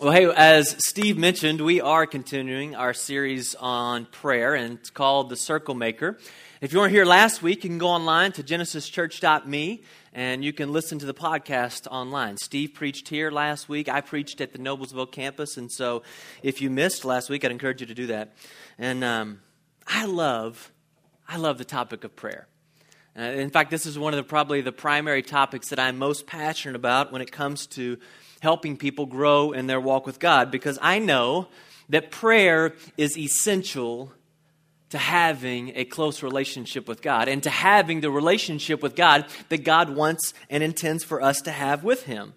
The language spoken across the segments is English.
Well, hey, as Steve mentioned, we are continuing our series on prayer, and it's called The Circle Maker. If you weren't here last week, you can go online to genesischurch.me and you can listen to the podcast online. Steve preached here last week. I preached at the Noblesville campus, and so if you missed last week, I'd encourage you to do that. And um, I love, I love the topic of prayer. Uh, in fact, this is one of the probably the primary topics that I'm most passionate about when it comes to helping people grow in their walk with God because I know that prayer is essential to having a close relationship with God and to having the relationship with God that God wants and intends for us to have with Him.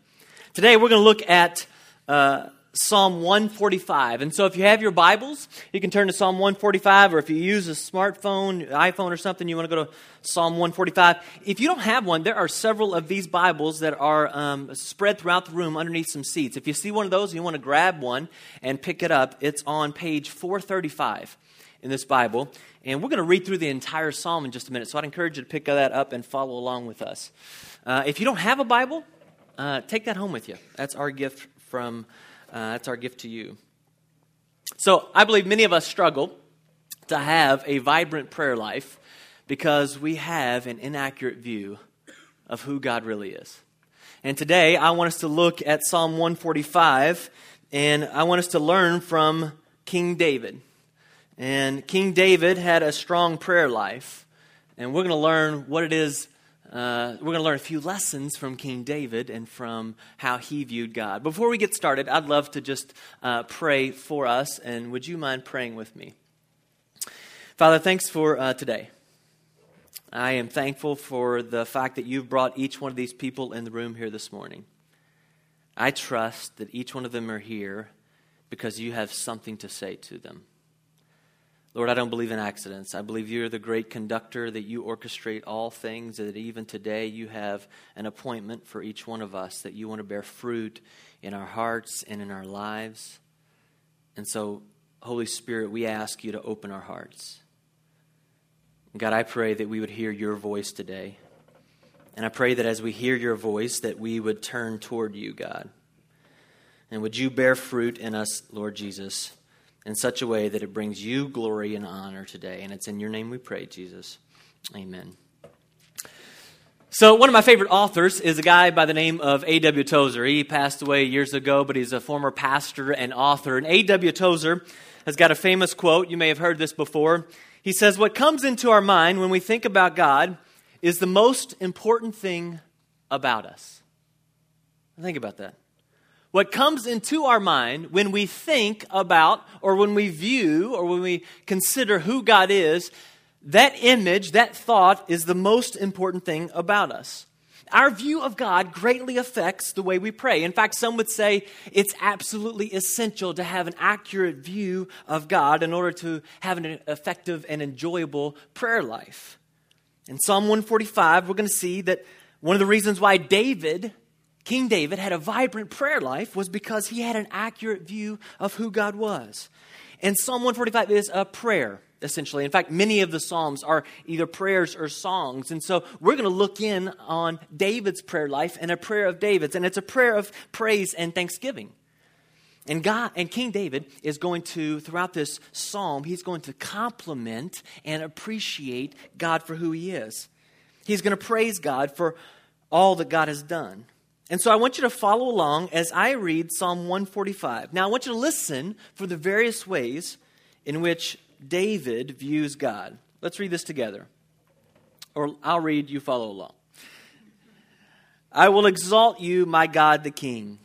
Today, we're going to look at uh, Psalm 145. And so, if you have your Bibles, you can turn to Psalm 145, or if you use a smartphone, iPhone, or something, you want to go to Psalm 145. If you don't have one, there are several of these Bibles that are um, spread throughout the room underneath some seats. If you see one of those and you want to grab one and pick it up, it's on page 435 in this Bible. And we're going to read through the entire psalm in just a minute. So I'd encourage you to pick that up and follow along with us. Uh, if you don't have a Bible, uh, take that home with you. That's our gift from, uh, that's our gift to you. So I believe many of us struggle to have a vibrant prayer life because we have an inaccurate view of who God really is. And today, I want us to look at Psalm 145, and I want us to learn from King David. And King David had a strong prayer life, and we're going to learn what it is. Uh, we're going to learn a few lessons from King David and from how he viewed God. Before we get started, I'd love to just uh, pray for us, and would you mind praying with me? Father, thanks for uh, today. I am thankful for the fact that you've brought each one of these people in the room here this morning. I trust that each one of them are here because you have something to say to them. Lord, I don't believe in accidents. I believe you're the great conductor, that you orchestrate all things, that even today you have an appointment for each one of us, that you want to bear fruit in our hearts and in our lives. And so, Holy Spirit, we ask you to open our hearts. God, I pray that we would hear your voice today. And I pray that as we hear your voice, that we would turn toward you, God. And would you bear fruit in us, Lord Jesus, in such a way that it brings you glory and honor today. And it's in your name we pray, Jesus. Amen. So, one of my favorite authors is a guy by the name of A.W. Tozer. He passed away years ago, but he's a former pastor and author. And A.W. Tozer has got a famous quote. You may have heard this before. He says, What comes into our mind when we think about God is the most important thing about us. Think about that. What comes into our mind when we think about, or when we view, or when we consider who God is, that image, that thought is the most important thing about us. Our view of God greatly affects the way we pray. In fact, some would say it's absolutely essential to have an accurate view of God in order to have an effective and enjoyable prayer life. In Psalm 145, we're going to see that one of the reasons why David, King David, had a vibrant prayer life was because he had an accurate view of who God was. And Psalm 145 is a prayer essentially. In fact, many of the Psalms are either prayers or songs. And so we're going to look in on David's prayer life and a prayer of David's. And it's a prayer of praise and thanksgiving. And God and King David is going to, throughout this psalm, he's going to compliment and appreciate God for who he is. He's going to praise God for all that God has done. And so I want you to follow along as I read Psalm 145. Now I want you to listen for the various ways in which David views God. Let's read this together. Or I'll read, you follow along. I will exalt you, my God the King.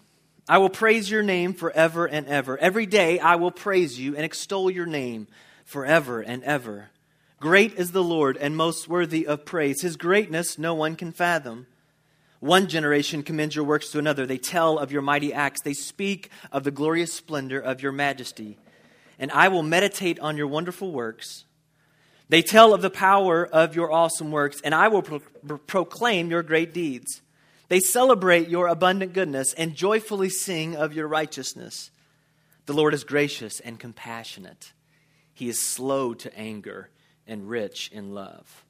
I will praise your name forever and ever. Every day I will praise you and extol your name forever and ever. Great is the Lord and most worthy of praise. His greatness no one can fathom. One generation commends your works to another. They tell of your mighty acts. They speak of the glorious splendor of your majesty and I will meditate on your wonderful works. They tell of the power of your awesome works, and I will pro- proclaim your great deeds. They celebrate your abundant goodness and joyfully sing of your righteousness. The Lord is gracious and compassionate. He is slow to anger and rich in love.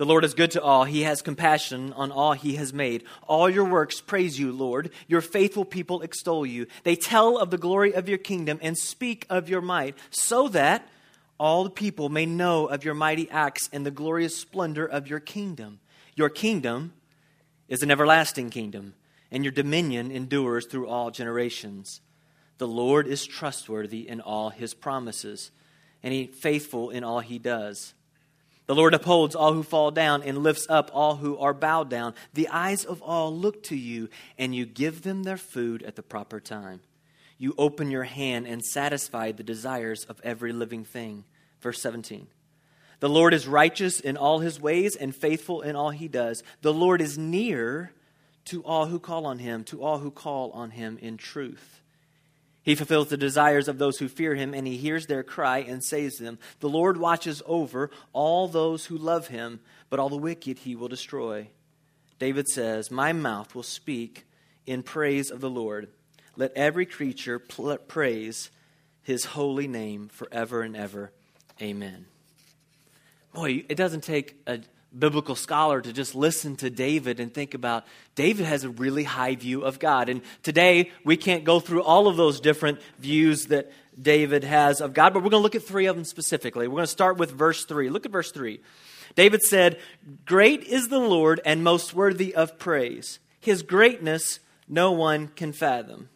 The Lord is good to all. He has compassion on all he has made. All your works praise you, Lord. Your faithful people extol you. They tell of the glory of your kingdom and speak of your might, so that all the people may know of your mighty acts and the glorious splendor of your kingdom. Your kingdom is an everlasting kingdom, and your dominion endures through all generations. The Lord is trustworthy in all his promises, and he faithful in all he does. The Lord upholds all who fall down and lifts up all who are bowed down. The eyes of all look to you, and you give them their food at the proper time. You open your hand and satisfy the desires of every living thing. Verse 17. The Lord is righteous in all his ways and faithful in all he does. The Lord is near to all who call on him, to all who call on him in truth. He fulfills the desires of those who fear him, and he hears their cry and saves them. The Lord watches over all those who love him, but all the wicked he will destroy. David says, My mouth will speak in praise of the Lord. Let every creature praise his holy name forever and ever. Amen. Boy, it doesn't take a biblical scholar to just listen to David and think about David has a really high view of God. And today we can't go through all of those different views that David has of God, but we're going to look at three of them specifically. We're going to start with verse 3. Look at verse 3. David said, Great is the Lord and most worthy of praise. His greatness no one can fathom.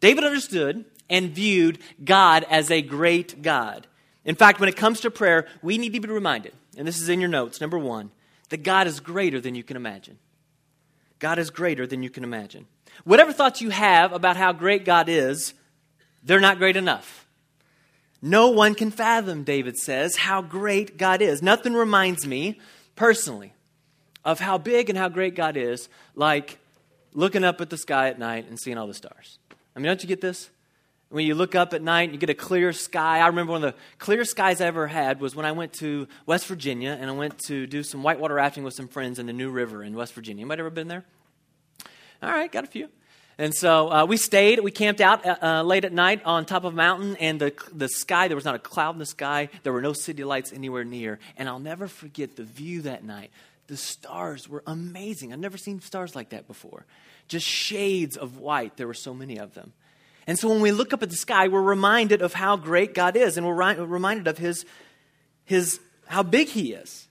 David understood and viewed God as a great God. In fact, when it comes to prayer, we need to be reminded and this is in your notes, number one, that God is greater than you can imagine. God is greater than you can imagine. Whatever thoughts you have about how great God is, they're not great enough. No one can fathom, David says, how great God is. Nothing reminds me, personally, of how big and how great God is, like looking up at the sky at night and seeing all the stars. I mean, don't you get this? When you look up at night, and you get a clear sky. I remember one of the clearest skies I ever had was when I went to West Virginia and I went to do some whitewater rafting with some friends in the New River in West Virginia. Anybody ever been there? All right, got a few. And so uh, we stayed, we camped out uh, uh, late at night on top of a mountain, and the, the sky, there was not a cloud in the sky. There were no city lights anywhere near. And I'll never forget the view that night. The stars were amazing. I've never seen stars like that before. Just shades of white. There were so many of them. And so when we look up at the sky, we're reminded of how great God is, and we're reminded of his, his, how big He is.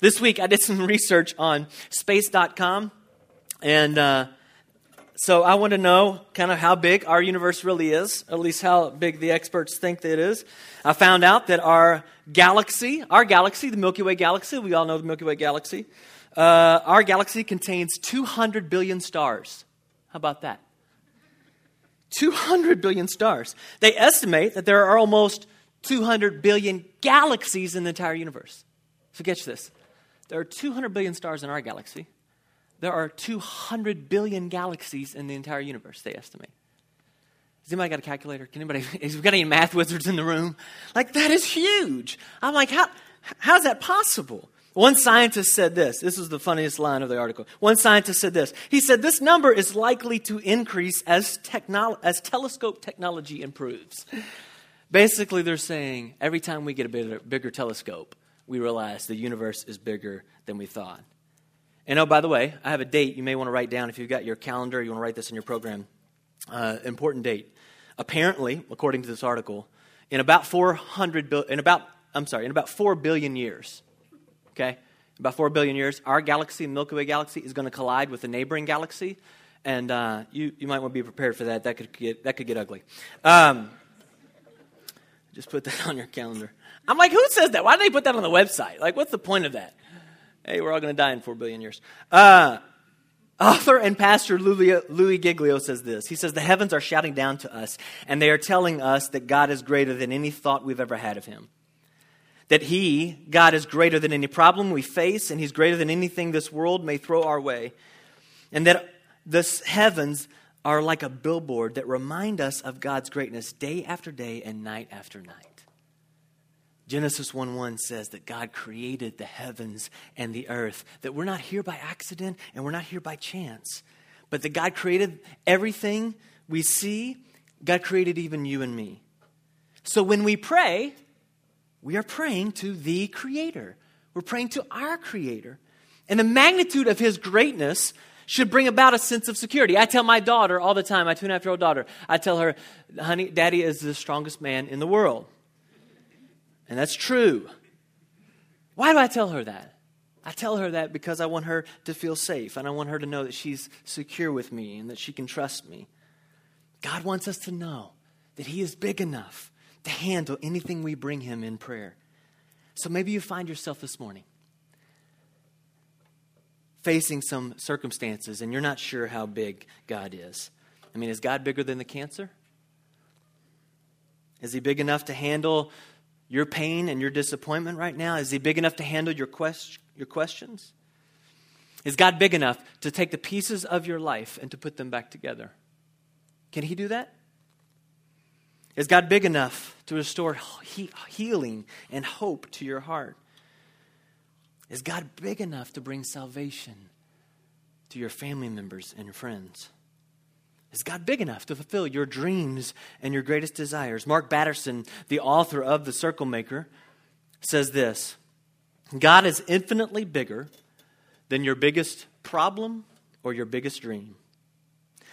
This week, I did some research on space.com, and uh, so I want to know kind of how big our universe really is, at least how big the experts think that it is. I found out that our galaxy, our galaxy, the Milky Way galaxy, we all know the Milky Way galaxy, uh, our galaxy contains 200 billion stars. How about that? 200 billion stars. They estimate that there are almost 200 billion galaxies in the entire universe. So, catch this there are 200 billion stars in our galaxy. There are 200 billion galaxies in the entire universe, they estimate. Has anybody got a calculator? Can anybody, has we got any math wizards in the room? Like, that is huge. I'm like, how, how's that possible? One scientist said this. This is the funniest line of the article. One scientist said this. He said, This number is likely to increase as, technolo- as telescope technology improves. Basically, they're saying every time we get a bigger, bigger telescope, we realize the universe is bigger than we thought. And oh, by the way, I have a date you may want to write down if you've got your calendar, you want to write this in your program. Uh, important date. Apparently, according to this article, in about 400 bil- in about I'm sorry, in about 4 billion years, okay? About 4 billion years, our galaxy, Milky Way galaxy, is going to collide with a neighboring galaxy. And uh, you, you might want to be prepared for that. That could get, that could get ugly. Um, just put that on your calendar. I'm like, who says that? Why do they put that on the website? Like, what's the point of that? Hey, we're all going to die in 4 billion years. Uh, author and pastor Louis Giglio says this. He says, The heavens are shouting down to us, and they are telling us that God is greater than any thought we've ever had of him that He, God, is greater than any problem we face, and He's greater than anything this world may throw our way. And that the heavens are like a billboard that remind us of God's greatness day after day and night after night. Genesis 1 1 says that God created the heavens and the earth, that we're not here by accident and we're not here by chance, but that God created everything we see. God created even you and me. So when we pray, we are praying to the Creator. We're praying to our Creator. And the magnitude of His greatness should bring about a sense of security. I tell my daughter all the time, my two and a half year old daughter, I tell her, honey, daddy is the strongest man in the world. And that's true. Why do I tell her that? I tell her that because I want her to feel safe and I want her to know that she's secure with me and that she can trust me. God wants us to know that He is big enough to handle anything we bring Him in prayer. So maybe you find yourself this morning facing some circumstances and you're not sure how big God is. I mean, is God bigger than the cancer? Is He big enough to handle your pain and your disappointment right now? Is He big enough to handle your, quest- your questions? Is God big enough to take the pieces of your life and to put them back together? Can He do that? Is God big enough to restore he- healing and hope to your heart? Is God big enough to bring salvation to your family members and your friends? Is God big enough to fulfill your dreams and your greatest desires? Mark Batterson, the author of The Circle Maker, says this God is infinitely bigger than your biggest problem or your biggest dream.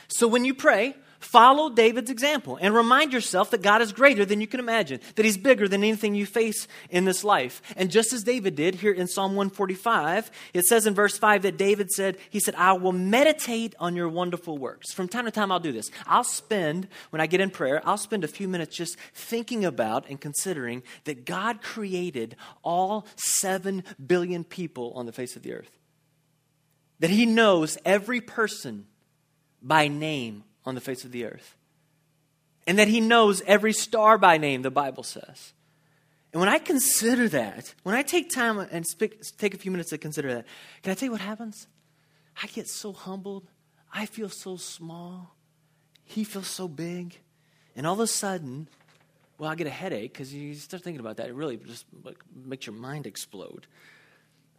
So when you pray, Follow David's example and remind yourself that God is greater than you can imagine, that He's bigger than anything you face in this life. And just as David did here in Psalm 145, it says in verse 5 that David said, He said, I will meditate on your wonderful works. From time to time, I'll do this. I'll spend, when I get in prayer, I'll spend a few minutes just thinking about and considering that God created all 7 billion people on the face of the earth. That He knows every person by name on the face of the earth. And that he knows every star by name, the Bible says. And when I consider that, when I take time and speak, take a few minutes to consider that, can I tell you what happens? I get so humbled. I feel so small. He feels so big. And all of a sudden, well, I get a headache because you start thinking about that. It really just makes your mind explode.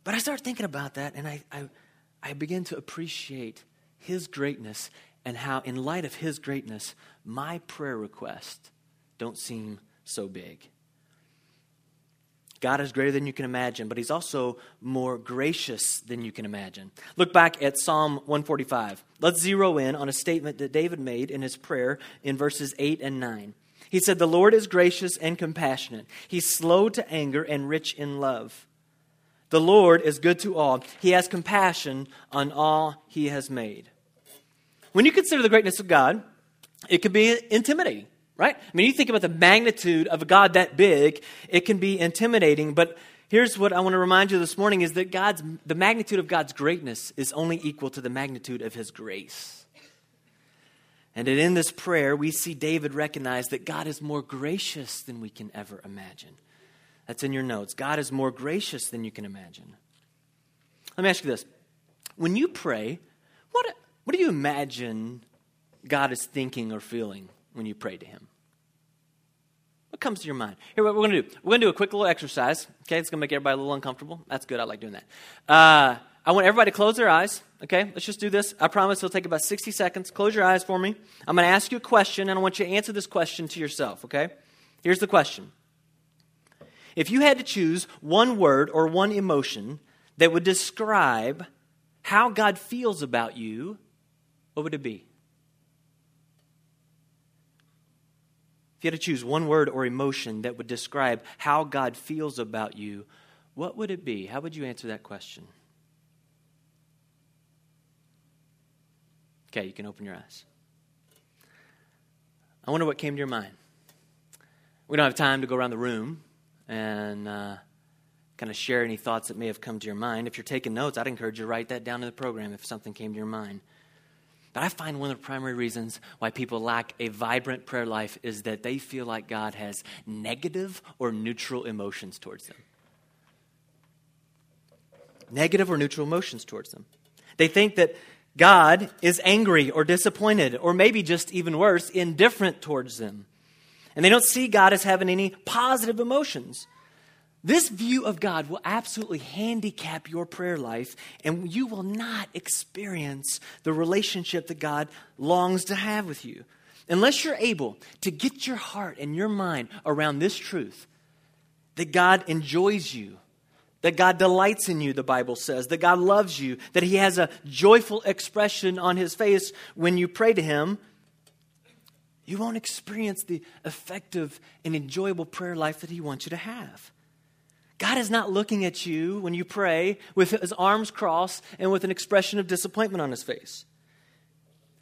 But I start thinking about that, and I, I, I begin to appreciate his greatness and how, in light of His greatness, my prayer requests don't seem so big. God is greater than you can imagine, but He's also more gracious than you can imagine. Look back at Psalm 145. Let's zero in on a statement that David made in his prayer in verses 8 and 9. He said, The Lord is gracious and compassionate, He's slow to anger and rich in love. The Lord is good to all, He has compassion on all He has made. When you consider the greatness of God, it can be intimidating, right? I mean, you think about the magnitude of a God that big, it can be intimidating, but here's what I want to remind you this morning is that God's the magnitude of God's greatness is only equal to the magnitude of his grace. And in this prayer, we see David recognize that God is more gracious than we can ever imagine. That's in your notes. God is more gracious than you can imagine. Let me ask you this. When you pray, what what do you imagine God is thinking or feeling when you pray to Him? What comes to your mind? Here, what we're going to do. We're going to do a quick little exercise. Okay, it's going to make everybody a little uncomfortable. That's good. I like doing that. Uh, I want everybody to close their eyes. Okay, let's just do this. I promise it'll take about 60 seconds. Close your eyes for me. I'm going to ask you a question, and I want you to answer this question to yourself. Okay? Here's the question If you had to choose one word or one emotion that would describe how God feels about you what would it be? If you had to choose one word or emotion that would describe how God feels about you, what would it be? How would you answer that question? Okay, you can open your eyes. I wonder what came to your mind. We don't have time to go around the room and uh, kind of share any thoughts that may have come to your mind. If you're taking notes, I'd encourage you to write that down in the program if something came to your mind. But I find one of the primary reasons why people lack a vibrant prayer life is that they feel like God has negative or neutral emotions towards them. Negative or neutral emotions towards them. They think that God is angry or disappointed, or maybe just even worse, indifferent towards them. And they don't see God as having any positive emotions. This view of God will absolutely handicap your prayer life, and you will not experience the relationship that God longs to have with you. Unless you're able to get your heart and your mind around this truth that God enjoys you, that God delights in you, the Bible says, that God loves you, that He has a joyful expression on His face when you pray to Him, you won't experience the effective and enjoyable prayer life that He wants you to have. God is not looking at you when you pray with His arms crossed and with an expression of disappointment on His face.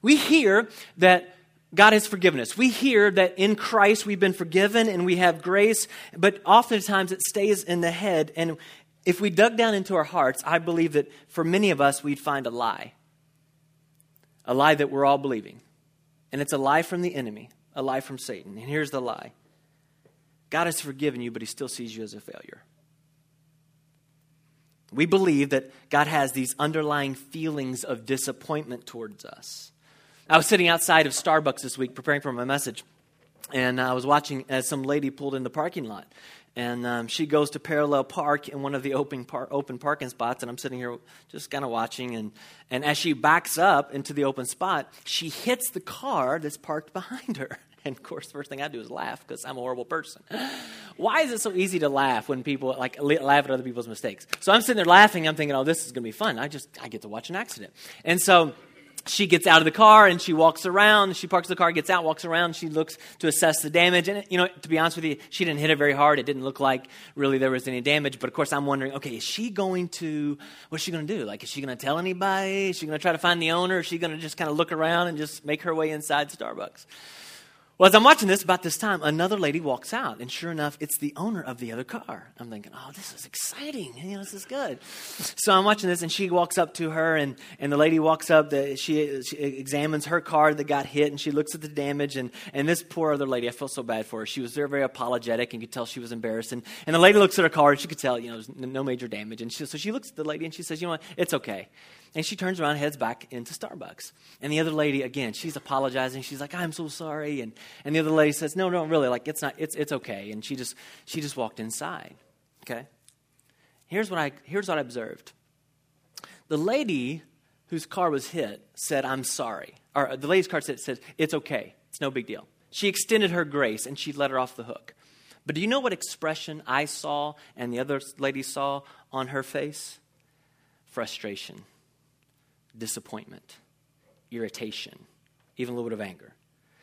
We hear that God has forgiven us. We hear that in Christ we've been forgiven and we have grace, but oftentimes it stays in the head. And if we dug down into our hearts, I believe that for many of us, we'd find a lie. A lie that we're all believing. And it's a lie from the enemy, a lie from Satan. And here's the lie God has forgiven you, but he still sees you as a failure. We believe that God has these underlying feelings of disappointment towards us. I was sitting outside of Starbucks this week preparing for my message, and I was watching as some lady pulled in the parking lot and um, she goes to parallel park in one of the open, par- open parking spots and i'm sitting here just kind of watching and, and as she backs up into the open spot she hits the car that's parked behind her. And of course the first thing i do is laugh because i'm a horrible person. Why is it so easy to laugh when people like laugh at other people's mistakes? So i'm sitting there laughing i'm thinking oh this is going to be fun. I just i get to watch an accident. And so she gets out of the car and she walks around. She parks the car, gets out, walks around. She looks to assess the damage. And, you know, to be honest with you, she didn't hit it very hard. It didn't look like really there was any damage. But of course, I'm wondering okay, is she going to, what's she going to do? Like, is she going to tell anybody? Is she going to try to find the owner? Is she going to just kind of look around and just make her way inside Starbucks? Well, as I'm watching this, about this time, another lady walks out, and sure enough, it's the owner of the other car. I'm thinking, oh, this is exciting. You know, this is good. So I'm watching this, and she walks up to her, and, and the lady walks up. The, she, she examines her car that got hit, and she looks at the damage. And, and this poor other lady, I feel so bad for her. She was very, very apologetic, and you could tell she was embarrassed. And, and the lady looks at her car, and she could tell, you know, there's no major damage. And she, so she looks at the lady, and she says, you know what, it's okay. And she turns around, heads back into Starbucks. And the other lady, again, she's apologizing. She's like, I'm so sorry. And, and the other lady says, No, no, really, like it's not, it's, it's okay. And she just, she just walked inside. Okay? Here's what I, here's what I observed. The lady whose car was hit said, I'm sorry. Or uh, the lady's car said, said, It's okay. It's no big deal. She extended her grace and she let her off the hook. But do you know what expression I saw and the other lady saw on her face? Frustration disappointment, irritation, even a little bit of anger.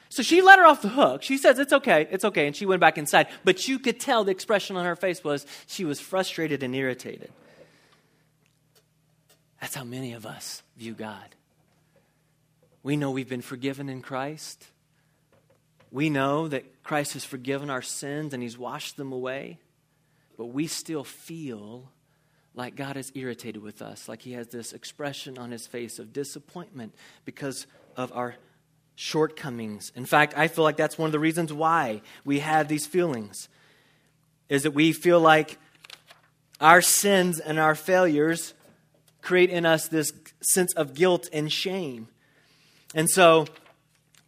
So she let her off the hook. She says, It's okay, it's okay. And she went back inside. But you could tell the expression on her face was she was frustrated and irritated. That's how many of us view God. We know we've been forgiven in Christ. We know that Christ has forgiven our sins and he's washed them away. But we still feel like God is irritated with us, like He has this expression on His face of disappointment because of our shortcomings. In fact, I feel like that's one of the reasons why we have these feelings, is that we feel like our sins and our failures create in us this sense of guilt and shame. And so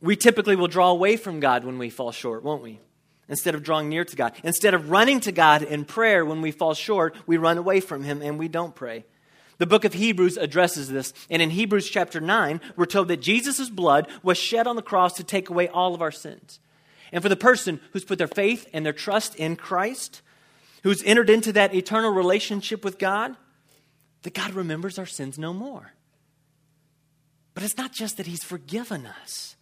we typically will draw away from God when we fall short, won't we? Instead of drawing near to God. Instead of running to God in prayer when we fall short, we run away from Him and we don't pray. The book of Hebrews addresses this. And in Hebrews chapter 9, we're told that Jesus' blood was shed on the cross to take away all of our sins. And for the person who's put their faith and their trust in Christ, who's entered into that eternal relationship with God, that God remembers our sins no more. But it's not just that He's forgiven us.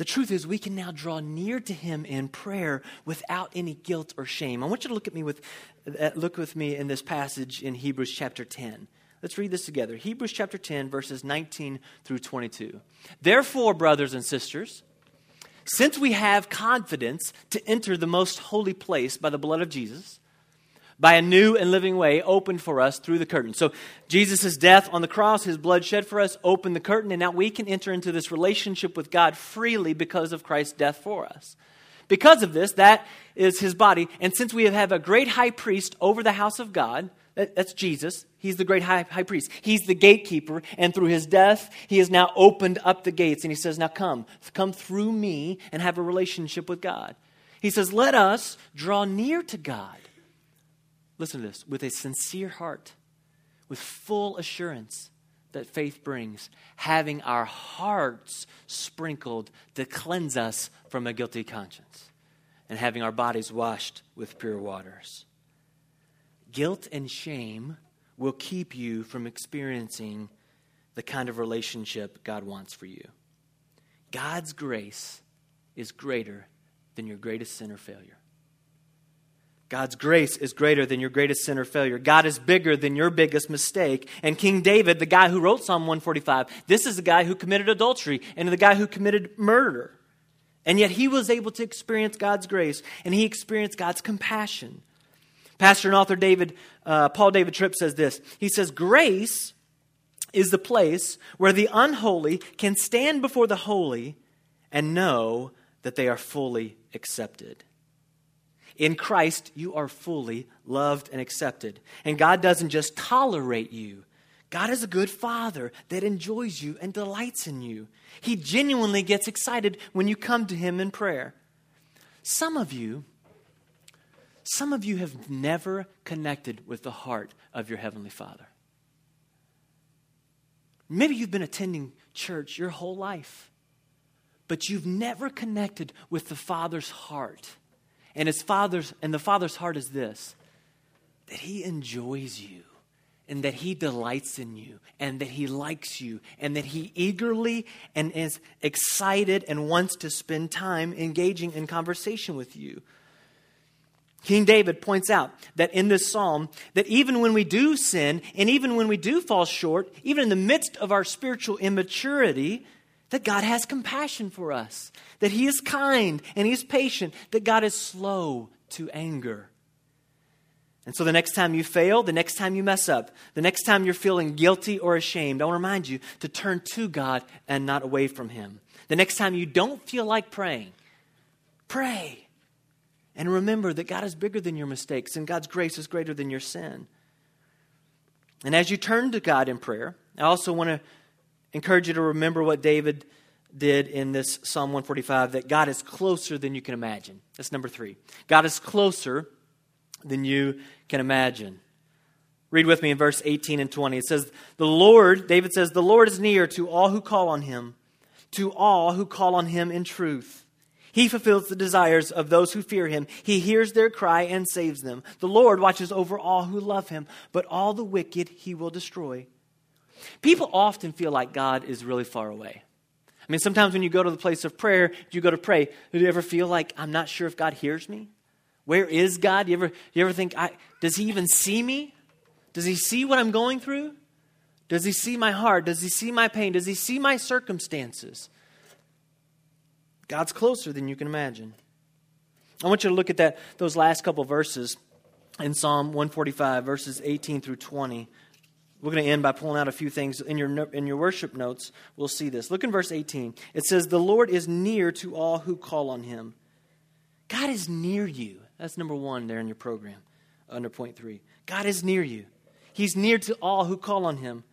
The truth is, we can now draw near to Him in prayer without any guilt or shame. I want you to look at me with, uh, look with me in this passage in Hebrews chapter 10. Let's read this together. Hebrews chapter 10, verses 19 through 22. Therefore, brothers and sisters, since we have confidence to enter the most holy place by the blood of Jesus, by a new and living way opened for us through the curtain. So, Jesus' death on the cross, his blood shed for us, opened the curtain, and now we can enter into this relationship with God freely because of Christ's death for us. Because of this, that is his body. And since we have a great high priest over the house of God, that's Jesus. He's the great high, high priest. He's the gatekeeper. And through his death, he has now opened up the gates. And he says, Now come, come through me and have a relationship with God. He says, Let us draw near to God listen to this, with a sincere heart, with full assurance that faith brings, having our hearts sprinkled to cleanse us from a guilty conscience, and having our bodies washed with pure waters. guilt and shame will keep you from experiencing the kind of relationship God wants for you. God's grace is greater than your greatest sin or failure. God's grace is greater than your greatest sin or failure. God is bigger than your biggest mistake. And King David, the guy who wrote Psalm 145, this is the guy who committed adultery and the guy who committed murder. And yet he was able to experience God's grace and he experienced God's compassion. Pastor and author David, uh, Paul David Tripp says this. He says, Grace is the place where the unholy can stand before the holy and know that they are fully accepted. In Christ, you are fully loved and accepted. And God doesn't just tolerate you, God is a good father that enjoys you and delights in you. He genuinely gets excited when you come to Him in prayer. Some of you, some of you have never connected with the heart of your Heavenly Father. Maybe you've been attending church your whole life, but you've never connected with the Father's heart. And his father's and the Father's heart is this that he enjoys you and that he delights in you and that he likes you and that he eagerly and is excited and wants to spend time engaging in conversation with you. King David points out that in this psalm that even when we do sin and even when we do fall short, even in the midst of our spiritual immaturity, that God has compassion for us, that he is kind and he is patient, that God is slow to anger. And so the next time you fail, the next time you mess up, the next time you're feeling guilty or ashamed, I want to remind you to turn to God and not away from him. The next time you don't feel like praying, pray. And remember that God is bigger than your mistakes and God's grace is greater than your sin. And as you turn to God in prayer, I also want to encourage you to remember what David did in this Psalm 145 that God is closer than you can imagine. That's number three. God is closer than you can imagine. Read with me in verse 18 and 20. It says, The Lord, David says, The Lord is near to all who call on him, to all who call on him in truth. He fulfills the desires of those who fear him. He hears their cry and saves them. The Lord watches over all who love him, but all the wicked he will destroy. People often feel like God is really far away. I mean, sometimes when you go to the place of prayer, you go to pray. Do you ever feel like, I'm not sure if God hears me? Where is God? Do you ever, you ever think, I, does he even see me? Does he see what I'm going through? Does he see my heart? Does he see my pain? Does he see my circumstances? God's closer than you can imagine. I want you to look at that those last couple verses in Psalm 145, verses 18 through 20. We're going to end by pulling out a few things in your in your worship notes. We'll see this. Look in verse 18. It says, "The Lord is near to all who call on him." God is near you. That's number 1 there in your program under point 3. God is near you. He's near to all who call on him.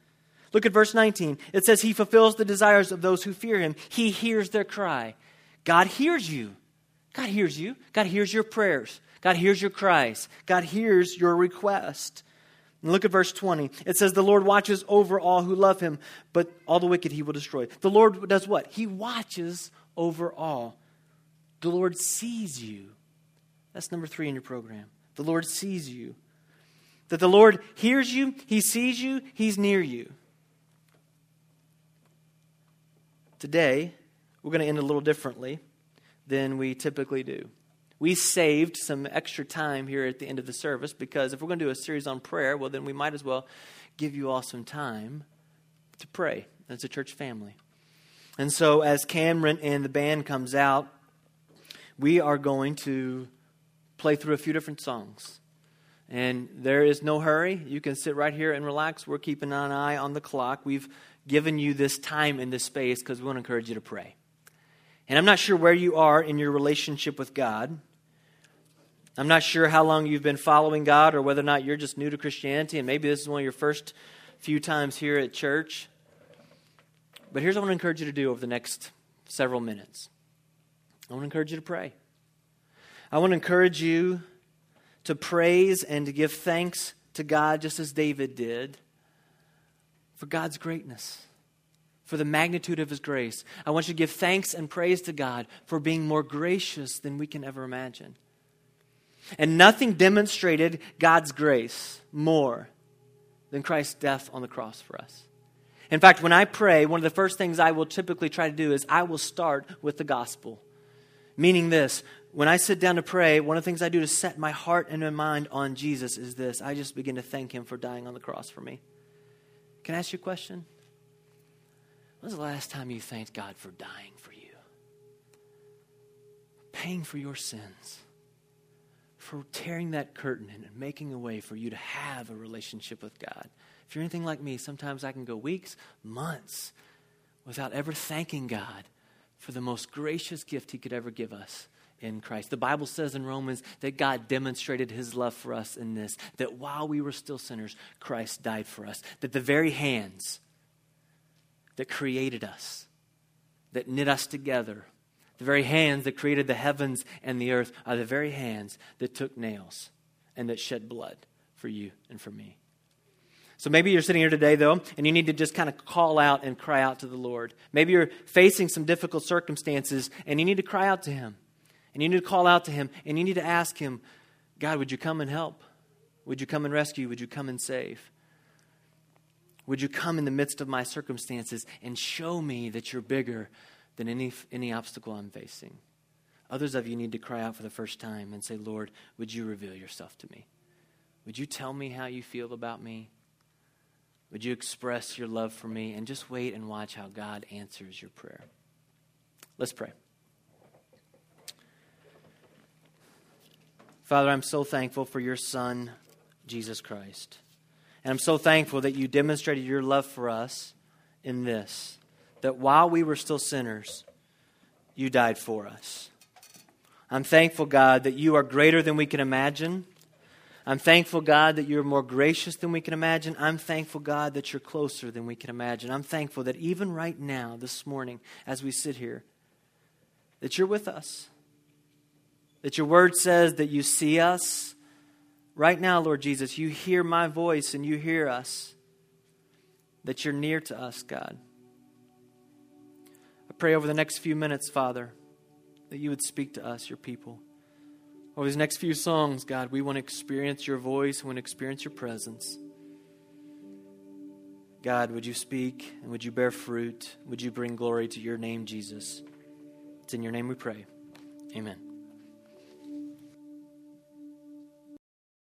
Look at verse 19. It says, He fulfills the desires of those who fear him. He hears their cry. God hears you. God hears you. God hears your prayers. God hears your cries. God hears your request. And look at verse 20. It says, The Lord watches over all who love him, but all the wicked he will destroy. The Lord does what? He watches over all. The Lord sees you. That's number three in your program. The Lord sees you. That the Lord hears you, He sees you, He's near you. Today, we're going to end a little differently than we typically do. We saved some extra time here at the end of the service because if we're going to do a series on prayer, well, then we might as well give you all some time to pray as a church family. And so, as Cameron and the band comes out, we are going to play through a few different songs. And there is no hurry. You can sit right here and relax. We're keeping an eye on the clock. We've given you this time in this space because we want to encourage you to pray. And I'm not sure where you are in your relationship with God. I'm not sure how long you've been following God or whether or not you're just new to Christianity and maybe this is one of your first few times here at church. But here's what I want to encourage you to do over the next several minutes I want to encourage you to pray. I want to encourage you to praise and to give thanks to God just as David did for God's greatness for the magnitude of His grace. I want you to give thanks and praise to God for being more gracious than we can ever imagine. And nothing demonstrated God's grace more than Christ's death on the cross for us. In fact, when I pray, one of the first things I will typically try to do is I will start with the gospel. Meaning this, when I sit down to pray, one of the things I do to set my heart and my mind on Jesus is this I just begin to thank Him for dying on the cross for me. Can I ask you a question? When was the last time you thanked God for dying for you? Paying for your sins, for tearing that curtain and making a way for you to have a relationship with God. If you're anything like me, sometimes I can go weeks, months without ever thanking God for the most gracious gift He could ever give us in Christ. The Bible says in Romans that God demonstrated his love for us in this that while we were still sinners, Christ died for us. That the very hands that created us, that knit us together, the very hands that created the heavens and the earth, are the very hands that took nails and that shed blood for you and for me. So maybe you're sitting here today, though, and you need to just kind of call out and cry out to the Lord. Maybe you're facing some difficult circumstances and you need to cry out to Him. And you need to call out to Him and you need to ask Him, God, would you come and help? Would you come and rescue? Would you come and save? Would you come in the midst of my circumstances and show me that you're bigger than any, any obstacle I'm facing? Others of you need to cry out for the first time and say, Lord, would you reveal yourself to me? Would you tell me how you feel about me? Would you express your love for me and just wait and watch how God answers your prayer? Let's pray. Father, I'm so thankful for your Son, Jesus Christ. And I'm so thankful that you demonstrated your love for us in this that while we were still sinners, you died for us. I'm thankful, God, that you are greater than we can imagine I'm thankful, God, that you're more gracious than we can imagine. I'm thankful, God, that you're closer than we can imagine. I'm thankful that even right now, this morning, as we sit here, that you're with us. That your word says that you see us. Right now, Lord Jesus, you hear my voice and you hear us. That you're near to us, God. Pray over the next few minutes, Father, that you would speak to us, your people. Over these next few songs, God, we want to experience your voice, we want to experience your presence. God, would you speak and would you bear fruit? Would you bring glory to your name, Jesus? It's in your name we pray. Amen.